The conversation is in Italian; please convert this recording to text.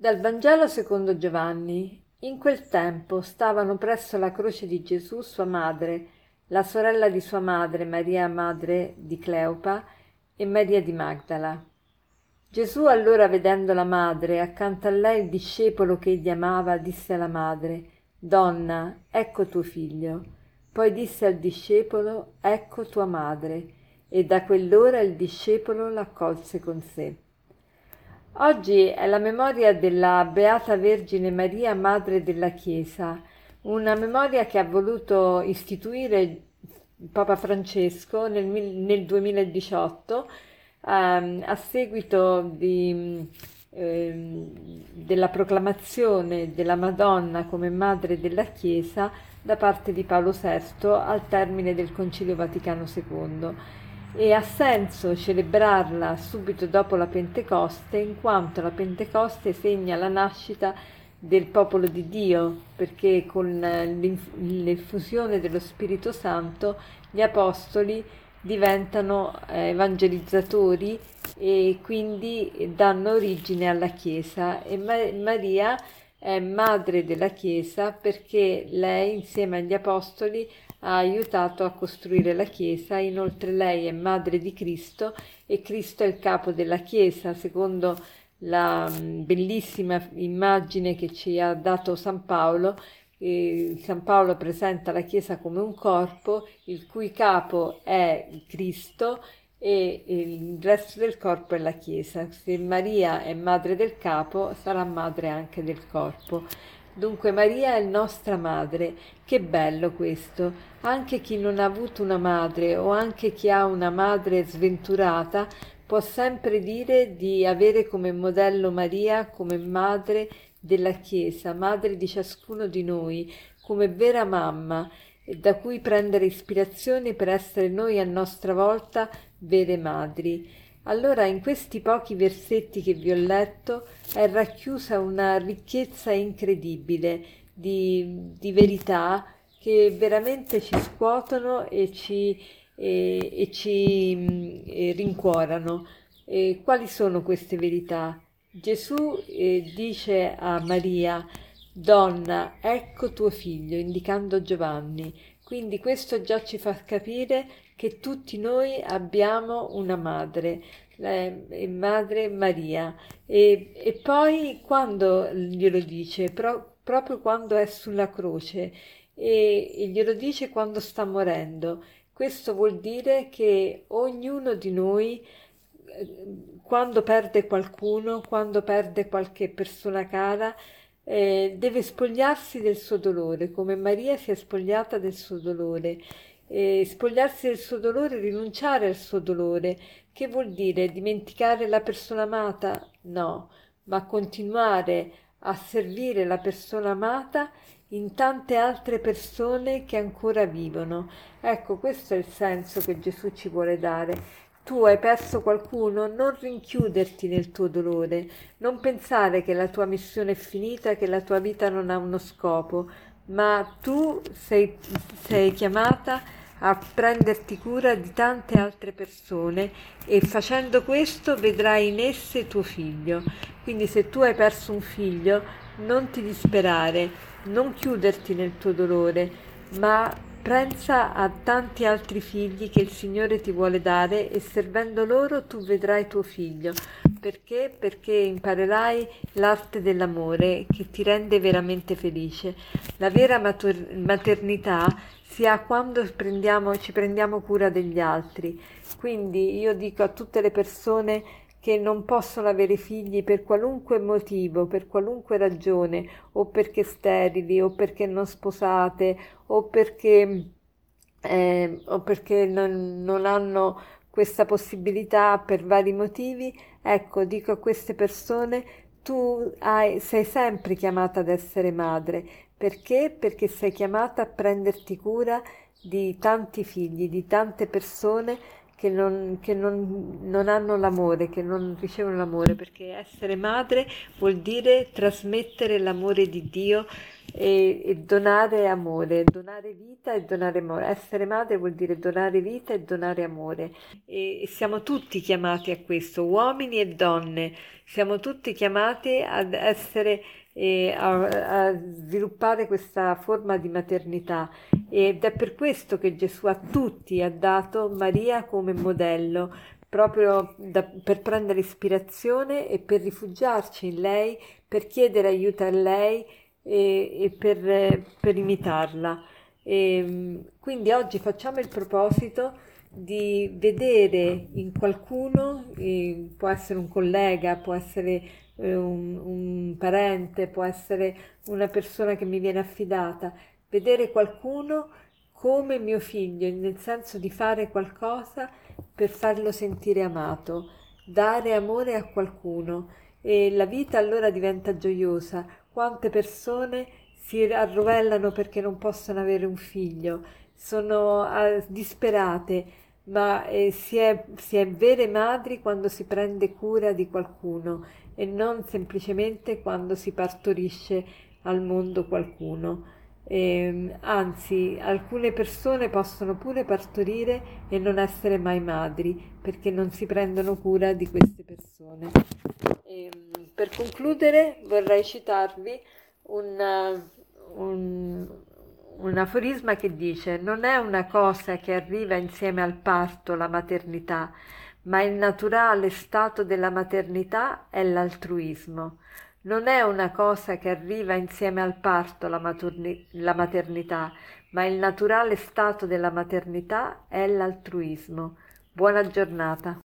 Dal Vangelo secondo Giovanni. In quel tempo stavano presso la croce di Gesù sua madre, la sorella di sua madre, Maria madre di Cleopa, e Maria di Magdala. Gesù allora vedendo la madre, accanto a lei il discepolo che egli amava, disse alla madre, Donna, ecco tuo figlio. Poi disse al discepolo, Ecco tua madre. E da quell'ora il discepolo l'accolse con sé. Oggi è la memoria della Beata Vergine Maria, Madre della Chiesa, una memoria che ha voluto istituire Papa Francesco nel, nel 2018 ehm, a seguito di, ehm, della proclamazione della Madonna come Madre della Chiesa da parte di Paolo VI al termine del Concilio Vaticano II e ha senso celebrarla subito dopo la Pentecoste in quanto la Pentecoste segna la nascita del popolo di Dio perché con l'effusione dello Spirito Santo gli apostoli diventano eh, evangelizzatori e quindi danno origine alla Chiesa. E Maria è madre della Chiesa perché lei insieme agli apostoli ha aiutato a costruire la Chiesa, inoltre lei è madre di Cristo e Cristo è il capo della Chiesa, secondo la mm, bellissima immagine che ci ha dato San Paolo. San Paolo presenta la Chiesa come un corpo, il cui capo è Cristo e il resto del corpo è la Chiesa. Se Maria è madre del capo, sarà madre anche del corpo. Dunque Maria è nostra madre. Che bello questo. Anche chi non ha avuto una madre o anche chi ha una madre sventurata può sempre dire di avere come modello Maria come madre della Chiesa, madre di ciascuno di noi, come vera mamma, da cui prendere ispirazione per essere noi a nostra volta vere madri. Allora in questi pochi versetti che vi ho letto è racchiusa una ricchezza incredibile di, di verità che veramente ci scuotono e ci, e, e ci mm, e rincuorano. Quali sono queste verità? Gesù eh, dice a Maria, Donna, ecco tuo figlio, indicando Giovanni. Quindi questo già ci fa capire che tutti noi abbiamo una madre, la madre Maria. E, e poi quando glielo dice, pro, proprio quando è sulla croce, e, e glielo dice quando sta morendo. Questo vuol dire che ognuno di noi quando perde qualcuno, quando perde qualche persona cara, eh, deve spogliarsi del suo dolore, come Maria si è spogliata del suo dolore eh, spogliarsi del suo dolore, rinunciare al suo dolore. Che vuol dire? Dimenticare la persona amata? No, ma continuare a servire la persona amata in tante altre persone che ancora vivono. Ecco, questo è il senso che Gesù ci vuole dare. Tu hai perso qualcuno, non rinchiuderti nel tuo dolore, non pensare che la tua missione è finita, che la tua vita non ha uno scopo, ma tu sei, sei chiamata a prenderti cura di tante altre persone e facendo questo vedrai in esse tuo figlio. Quindi se tu hai perso un figlio, non ti disperare, non chiuderti nel tuo dolore, ma pensa a tanti altri figli che il Signore ti vuole dare e servendo loro tu vedrai tuo figlio. Perché? Perché imparerai l'arte dell'amore che ti rende veramente felice. La vera matur- maternità si ha quando prendiamo, ci prendiamo cura degli altri. Quindi io dico a tutte le persone che non possono avere figli per qualunque motivo, per qualunque ragione, o perché sterili, o perché non sposate, o perché, eh, o perché non, non hanno questa possibilità per vari motivi, ecco, dico a queste persone, tu hai, sei sempre chiamata ad essere madre. Perché? Perché sei chiamata a prenderti cura di tanti figli, di tante persone che, non, che non, non, hanno l'amore, che non ricevono l'amore, perché essere madre vuol dire trasmettere l'amore di Dio e, e, donare amore, donare vita e donare amore. Essere madre vuol dire donare vita e donare amore. E, e siamo tutti chiamati a questo, uomini e donne, siamo tutti chiamati ad essere e a, a, sviluppare questa forma di maternità ed è per questo che Gesù a tutti ha dato Maria come modello proprio da, per prendere ispirazione e per rifugiarci in lei, per chiedere aiuto a lei e, e per, per, imitarla. E, quindi oggi facciamo il proposito di vedere in qualcuno, eh, può essere un collega, può essere eh, un, un parente, può essere una persona che mi viene affidata, vedere qualcuno come mio figlio, nel senso di fare qualcosa per farlo sentire amato, dare amore a qualcuno. E la vita allora diventa gioiosa. Quante persone si arrovellano perché non possono avere un figlio, sono uh, disperate, ma eh, si, è, si è vere madri quando si prende cura di qualcuno e non semplicemente quando si partorisce al mondo qualcuno. Eh, anzi, alcune persone possono pure partorire e non essere mai madri perché non si prendono cura di queste persone. Eh, per concludere vorrei citarvi una, un, un aforisma che dice non è una cosa che arriva insieme al parto la maternità, ma il naturale stato della maternità è l'altruismo. Non è una cosa che arriva insieme al parto la, maturni- la maternità, ma il naturale stato della maternità è l'altruismo. Buona giornata.